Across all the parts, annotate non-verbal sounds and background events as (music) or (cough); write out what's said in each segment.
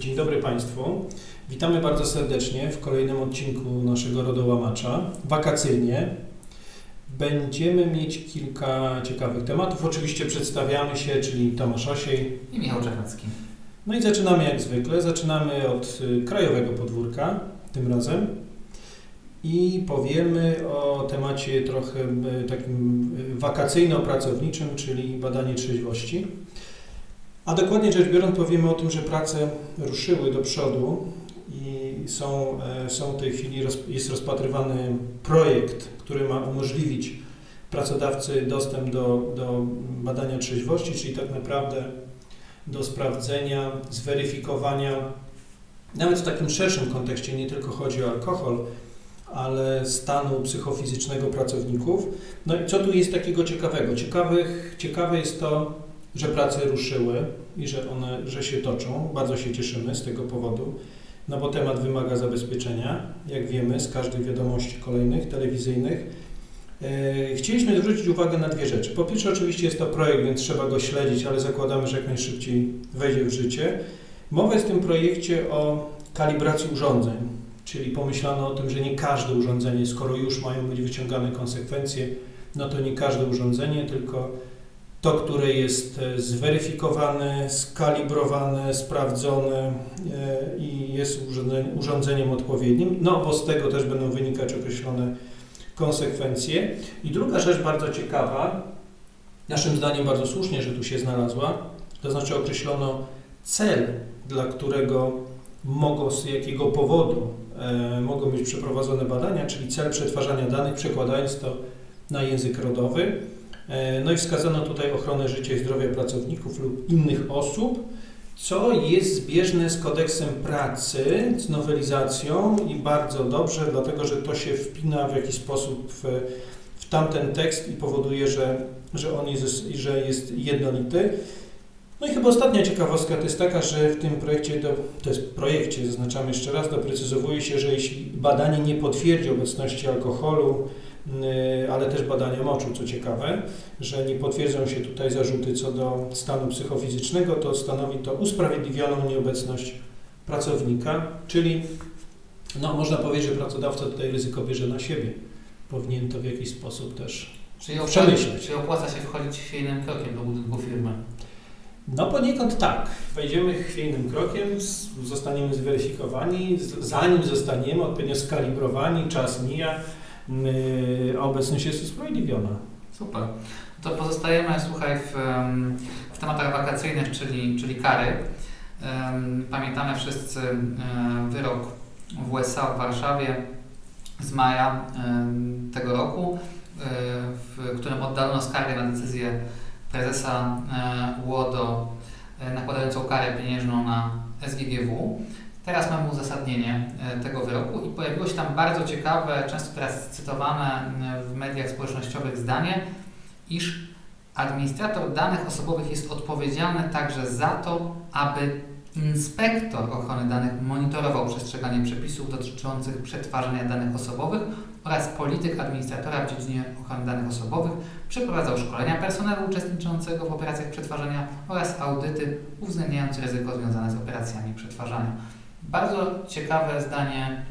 dzień dobry Państwu. Witamy bardzo serdecznie w kolejnym odcinku naszego Rodołamacza. Wakacyjnie. Będziemy mieć kilka ciekawych tematów. Oczywiście przedstawiamy się, czyli Tomasz Osiej i Michał Czechacki. No i zaczynamy jak zwykle. Zaczynamy od y, krajowego podwórka tym razem i powiemy o temacie trochę y, takim y, wakacyjno-pracowniczym, czyli badanie trzeźwości. A dokładnie rzecz biorąc powiemy o tym, że prace ruszyły do przodu i są, e, są w tej chwili, jest rozpatrywany projekt, który ma umożliwić pracodawcy dostęp do, do badania trzeźwości, czyli tak naprawdę do sprawdzenia, zweryfikowania, nawet w takim szerszym kontekście, nie tylko chodzi o alkohol, ale stanu psychofizycznego pracowników. No i co tu jest takiego ciekawego? Ciekawych, ciekawe jest to, że prace ruszyły i że one, że się toczą. Bardzo się cieszymy z tego powodu, no bo temat wymaga zabezpieczenia, jak wiemy z każdych wiadomości kolejnych telewizyjnych. E, chcieliśmy zwrócić uwagę na dwie rzeczy. Po pierwsze, oczywiście jest to projekt, więc trzeba go śledzić, ale zakładamy, że jak najszybciej wejdzie w życie. Mowa jest w tym projekcie o kalibracji urządzeń, czyli pomyślano o tym, że nie każde urządzenie, skoro już mają być wyciągane konsekwencje, no to nie każde urządzenie, tylko to, które jest e, zweryfikowane, skalibrowane, sprawdzone e, i jest urządzeniem odpowiednim, no bo z tego też będą wynikać określone konsekwencje. I druga rzecz bardzo ciekawa, naszym zdaniem bardzo słusznie, że tu się znalazła, to znaczy określono cel, dla którego mogą, z jakiego powodu e, mogą być przeprowadzone badania, czyli cel przetwarzania danych, przekładając to na język rodowy. E, no i wskazano tutaj ochronę życia i zdrowia pracowników lub innych osób, co jest zbieżne z kodeksem pracy, z nowelizacją i bardzo dobrze, dlatego że to się wpina w jakiś sposób w, w tamten tekst i powoduje, że, że on jest, że jest jednolity. No i chyba ostatnia ciekawostka to jest taka, że w tym projekcie, do, to jest projekcie, zaznaczamy jeszcze raz, doprecyzowuje się, że jeśli badanie nie potwierdzi obecności alkoholu, ale też badania moczu, co ciekawe, że nie potwierdzą się tutaj zarzuty co do stanu psychofizycznego, to stanowi to usprawiedliwioną nieobecność pracownika, czyli no, można powiedzieć, że pracodawca tutaj ryzyko bierze na siebie. Powinien to w jakiś sposób też czyli przemyśleć. Czy opłaca się wchodzić chwiejnym krokiem do budynku firmy? No poniekąd tak. Wejdziemy chwiejnym krokiem, zostaniemy zweryfikowani, zanim zostaniemy odpowiednio skalibrowani, czas mija, obecność jest usprawiedliwiona. Super. To pozostajemy, słuchaj, w, w tematach wakacyjnych, czyli, czyli kary. Pamiętamy wszyscy wyrok w USA w Warszawie z maja tego roku, e, w którym oddalono skargę na decyzję prezesa e, UODO e, nakładającą karę pieniężną na SGGW. Teraz mamy uzasadnienie e, tego wyroku i pojawiło się tam bardzo ciekawe, często teraz cytowane w mediach społecznościowych zdanie, iż administrator danych osobowych jest odpowiedzialny także za to, aby inspektor ochrony danych monitorował przestrzeganie przepisów dotyczących przetwarzania danych osobowych oraz polityk administratora w dziedzinie ochrony danych osobowych przeprowadzał szkolenia personelu uczestniczącego w operacjach przetwarzania oraz audyty uwzględniające ryzyko związane z operacjami przetwarzania. Bardzo ciekawe zdanie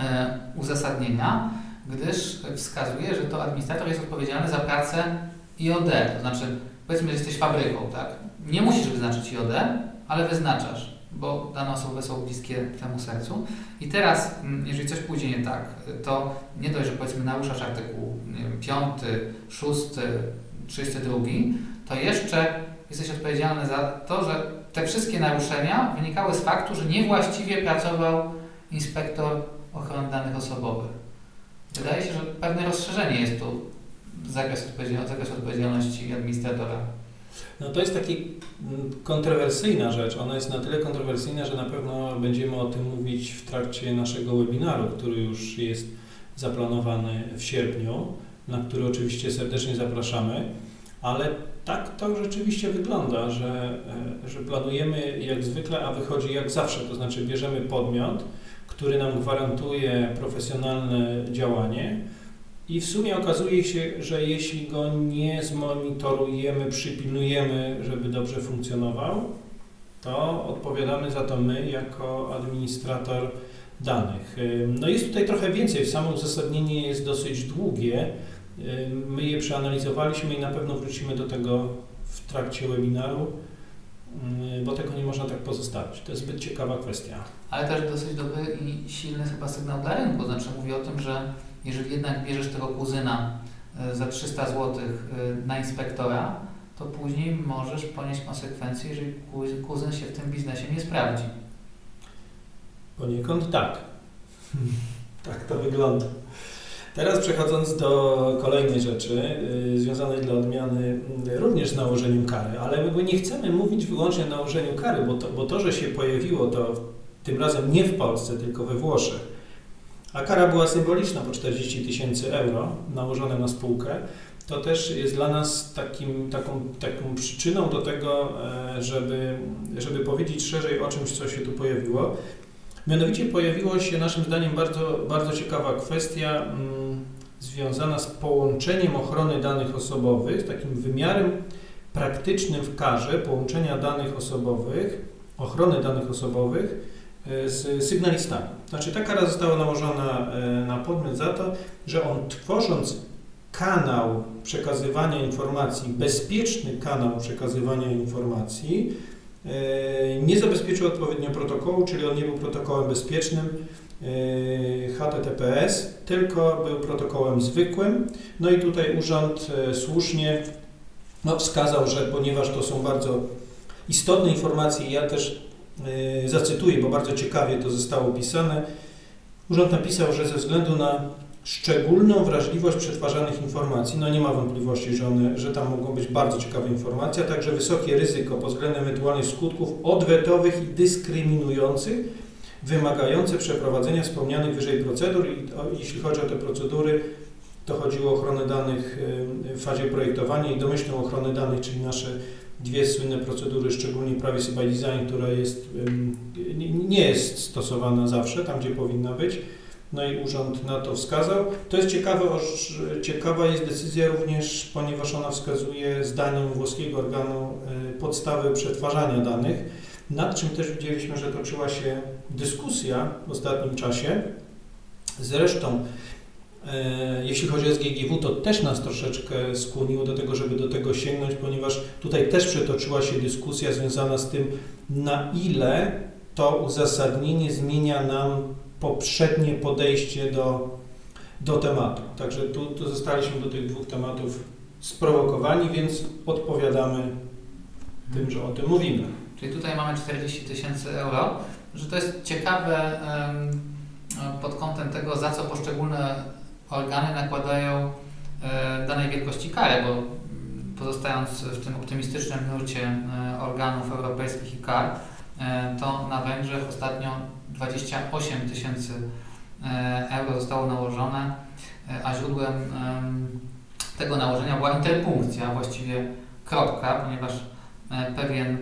e, uzasadnienia, gdyż wskazuje, że to administrator jest odpowiedzialny za pracę IOD, to znaczy powiedzmy, że jesteś fabryką, tak? Nie musisz wyznaczyć IOD, ale wyznaczasz, bo dane osoby są bliskie temu sercu. I teraz, mm, jeżeli coś pójdzie nie tak, to nie dość, że powiedzmy naruszasz artykuł 5, 6, 32, to jeszcze jesteś odpowiedzialny za to, że te wszystkie naruszenia wynikały z faktu, że niewłaściwie pracował inspektor ochrony danych osobowych. Wydaje się, że pewne rozszerzenie jest tu zakres, odpowiedzialności, zakres odpowiedzialności administratora. No to jest taka mm, kontrowersyjna rzecz. Ona jest na tyle kontrowersyjna, że na pewno będziemy o tym mówić w trakcie naszego webinaru, który już jest zaplanowany w sierpniu, na który oczywiście serdecznie zapraszamy, ale tak to rzeczywiście wygląda, że, e, że planujemy jak zwykle, a wychodzi jak zawsze, to znaczy bierzemy podmiot, który nam gwarantuje profesjonalne działanie i w sumie okazuje się, że jeśli go nie zmonitorujemy, przypilnujemy, żeby dobrze funkcjonował, to odpowiadamy za to my jako administrator danych. No jest tutaj trochę więcej, samo uzasadnienie jest dosyć długie. My je przeanalizowaliśmy i na pewno wrócimy do tego w trakcie webinaru, bo tego nie można tak pozostawić. To jest zbyt ciekawa kwestia. Ale też dosyć dobry i silny chyba sygnał dla rynku. Znaczy mówi o tym, że jeżeli jednak bierzesz tego kuzyna e, za 300 zł e, na inspektora, to później możesz ponieść konsekwencje, jeżeli kuzyn się w tym biznesie nie sprawdzi. Poniekąd tak. (laughs) tak to wygląda. Teraz przechodząc do kolejnej rzeczy, yy, związanej dla odmiany yy, również z nałożeniem kary, ale my nie chcemy mówić wyłącznie o nałożeniu kary, bo to, bo to, że się pojawiło to tym razem nie w Polsce, tylko we Włoszech, a kara była symboliczna po 40 tysięcy euro nałożone na spółkę, to też jest dla nas takim, taką, taką przyczyną do tego, e, żeby, żeby powiedzieć szerzej o czymś, co się tu pojawiło. Mianowicie pojawiła się naszym zdaniem bardzo, bardzo ciekawa kwestia mm, związana z połączeniem ochrony danych osobowych, takim wymiarem praktycznym w karze połączenia danych osobowych, ochrony danych osobowych e, z sygnalistami. Znaczy ta kara została nałożona e, na podmiot za to, że on tworząc kanał przekazywania informacji, bezpieczny kanał przekazywania informacji, nie zabezpieczył odpowiednio protokołu, czyli on nie był protokołem bezpiecznym e, HTTPS, tylko był protokołem zwykłym. No i tutaj urząd e, słusznie no, wskazał, że ponieważ to są bardzo istotne informacje, ja też zacytuję, bo bardzo ciekawie to zostało opisane, urząd napisał, że ze względu na szczególną wrażliwość przetwarzanych informacji. No nie ma wątpliwości, że, one, że tam mogą być bardzo ciekawe informacje, a także wysokie ryzyko pod względem ewentualnych skutków odwetowych i dyskryminujących, wymagające przeprowadzenia wspomnianych wyżej procedur. I o, jeśli chodzi o te procedury, to chodziło o ochronę danych w fazie projektowania i domyślną ochronę danych, czyli nasze dwie słynne procedury, szczególnie Privacy by Design, która jest, nie jest stosowana zawsze tam, gdzie powinna być no i urząd na to wskazał. To jest ciekawe, ciekawa jest decyzja również, ponieważ ona wskazuje zdaniem włoskiego organu e, podstawy przetwarzania danych, nad czym też widzieliśmy, że toczyła się dyskusja w ostatnim czasie. Zresztą, e, jeśli chodzi o SGGW, to też nas troszeczkę skłoniło do tego, żeby do tego sięgnąć, ponieważ tutaj też przetoczyła się dyskusja związana z tym, na ile to uzasadnienie zmienia nam poprzednie podejście do, do tematu. Także tu, tu zostaliśmy do tych dwóch tematów sprowokowani, więc odpowiadamy tym, że o tym mówimy. Czyli tutaj mamy 40 tysięcy euro, że to jest ciekawe pod kątem tego, za co poszczególne organy nakładają e, danej wielkości karę, bo pozostając w tym optymistycznym nurcie e, organów europejskich i kar, to na Węgrzech ostatnio 28 tysięcy e, euro zostało nałożone, e, a źródłem tego nałożenia była interpunkcja, właściwie kropka, ponieważ e, pewien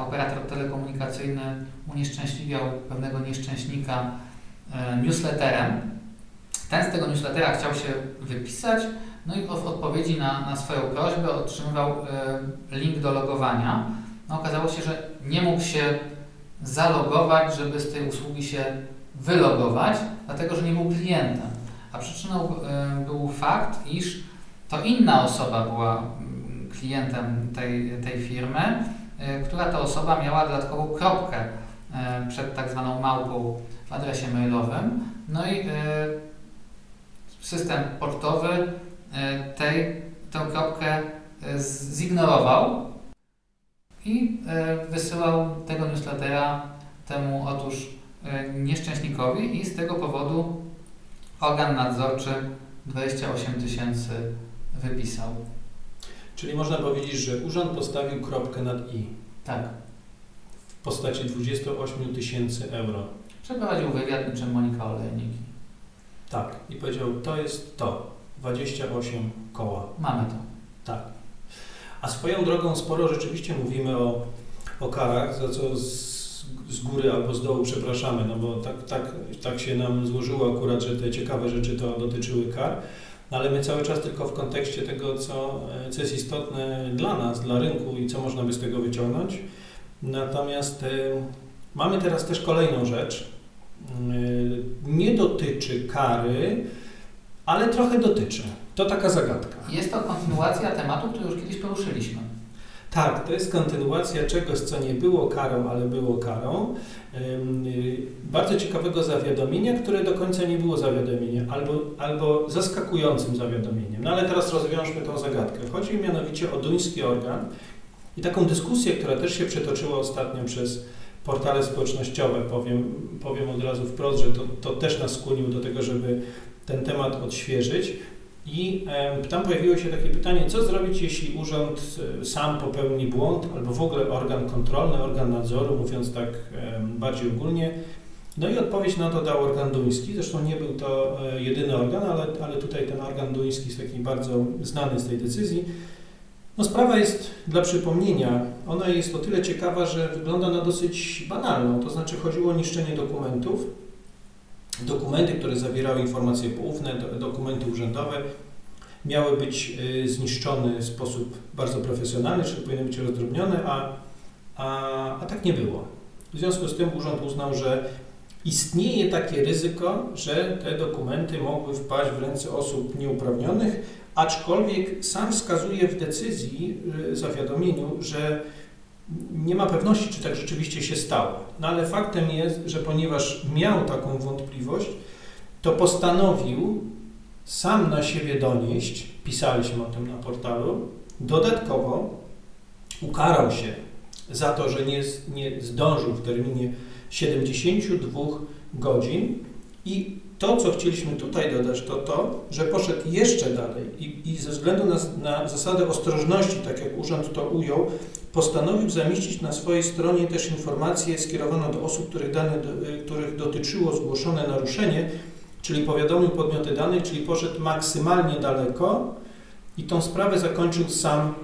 operator telekomunikacyjny unieszczęśliwiał pewnego nieszczęśnika newsletterem. Ten z tego newslettera chciał się wypisać, no i w odpowiedzi na, na swoją prośbę otrzymywał link do logowania. No, okazało się, że nie mógł się zalogować, żeby z tej usługi się wylogować, dlatego że nie był klientem. A przyczyną e, był fakt, iż to inna osoba była mm, klientem tej, tej firmy, e, która to osoba miała dodatkową kropkę e, przed tak zwaną małpą w adresie mailowym. No i system portowy tej, tę kropkę zignorował i e, wysyłał tego newslettera temu otóż e, nieszczęśnikowi i z tego powodu organ nadzorczy 28 tysięcy wypisał. Czyli można powiedzieć, że urząd postawił kropkę nad i. Tak. W postaci 28 tysięcy euro. Przeprowadził wywiad niczym Monika Olejnik. Tak. I powiedział, to jest to. 28 koła. Mamy to. Tak. A swoją drogą sporo rzeczywiście mówimy o, o karach, za co z, z góry albo z dołu przepraszamy, no bo tak, tak, tak się nam złożyło akurat, że te ciekawe rzeczy to dotyczyły kar, no ale my cały czas tylko w kontekście tego, co, co jest istotne dla nas, dla rynku i co można by z tego wyciągnąć. Natomiast y, mamy teraz też kolejną rzecz. Y, nie dotyczy kary, ale trochę dotyczy. To taka zagadka. Jest to kontynuacja tematu, który już kiedyś poruszyliśmy. Tak, to jest kontynuacja czegoś, co nie było karą, ale było karą. Bardzo ciekawego zawiadomienia, które do końca nie było zawiadomieniem, albo, albo zaskakującym zawiadomieniem. No ale teraz rozwiążmy tą zagadkę. Chodzi mianowicie o duński organ i taką dyskusję, która też się przetoczyła ostatnio przez portale społecznościowe. Powiem, powiem od razu wprost, że to, to też nas skłoniło do tego, żeby ten temat odświeżyć. I tam pojawiło się takie pytanie, co zrobić, jeśli urząd e, sam popełni błąd, albo w ogóle organ kontrolny, organ nadzoru, mówiąc tak bardziej ogólnie. No i odpowiedź na to dał organ duński. Zresztą nie był to e, jedyny organ, ale, ale tutaj ten organ duński jest taki bardzo znany z tej decyzji. No sprawa jest dla przypomnienia, ona jest o tyle ciekawa, że wygląda na dosyć banalną, to znaczy chodziło o niszczenie dokumentów, Dokumenty, które zawierały informacje poufne, dokumenty urzędowe, miały być y, zniszczone w sposób bardzo profesjonalny, czyli powinny być rozdrobnione, a, a, a tak nie było. W związku z tym urząd uznał, że istnieje takie ryzyko, że te dokumenty mogły wpaść w ręce osób nieuprawnionych, aczkolwiek sam wskazuje w decyzji, y, zawiadomieniu, że nie ma pewności, czy tak rzeczywiście się stało. No ale faktem jest, że ponieważ miał taką wątpliwość, to postanowił sam na siebie donieść, pisaliśmy o tym na portalu, dodatkowo ukarał się za to, że nie, nie zdążył w terminie 72 godzin i to, co chcieliśmy tutaj dodać, to to, że poszedł jeszcze dalej i, i ze względu na, na zasadę ostrożności, tak jak urząd to ujął, postanowił zamieścić na swojej stronie też informację skierowaną do osób, których, dane, których dotyczyło zgłoszone naruszenie, czyli powiadomił podmioty danych, czyli poszedł maksymalnie daleko i tą sprawę zakończył sam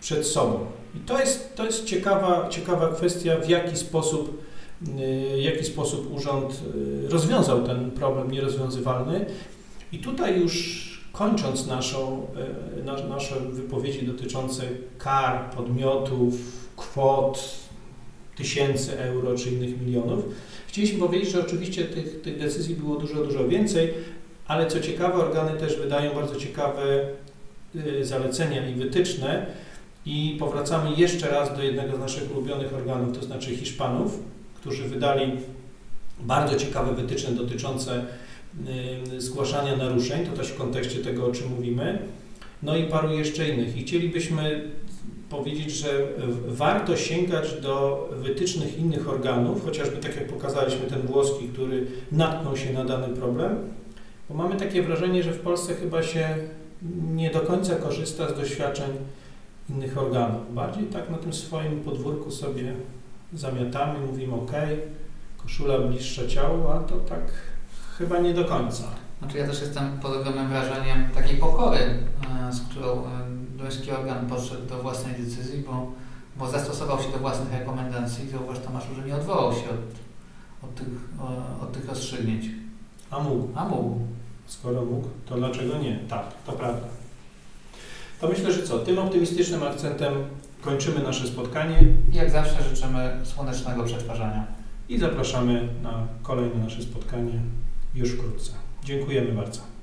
przed sobą. I to jest, to jest ciekawa, ciekawa kwestia, w jaki sposób Y, w jaki sposób urząd y, rozwiązał ten problem nierozwiązywalny. I tutaj już kończąc naszą, y, nasze wypowiedzi dotyczące kar, podmiotów, kwot, tysięcy euro czy innych milionów, chcieliśmy powiedzieć, że oczywiście tych, tych decyzji było dużo, dużo więcej, ale co ciekawe, organy też wydają bardzo ciekawe zalecenia i wytyczne. I powracamy jeszcze raz do jednego z naszych ulubionych organów, to znaczy Hiszpanów, którzy wydali bardzo ciekawe wytyczne dotyczące zgłaszania naruszeń, to też w kontekście tego, o czym mówimy, no i paru jeszcze innych. I chcielibyśmy powiedzieć, że warto sięgać do wytycznych innych organów, chociażby tak jak pokazaliśmy ten włoski, który natknął się na dany problem, bo mamy takie wrażenie, że w Polsce chyba się nie do końca korzysta z doświadczeń innych organów. Bardziej tak na tym swoim podwórku sobie zamiatamy, mówimy ok, koszula bliższa ciału, a to tak chyba nie do końca. Znaczy ja też jestem pod ogromnym wrażeniem takiej pokory, e, z którą e, duński organ podszedł do własnej decyzji, bo, bo zastosował się do własnych rekomendacji. Zauważ Tomaszu, że nie odwołał się od, od, tych, od tych rozstrzygnięć. A mógł. A mógł. Skoro mógł, to dlaczego nie? Tak, to prawda. To myślę, że co? Tym optymistycznym akcentem kończymy nasze spotkanie. Jak zawsze życzymy słonecznego przetwarzania. I zapraszamy na kolejne nasze spotkanie już wkrótce. Dziękujemy bardzo.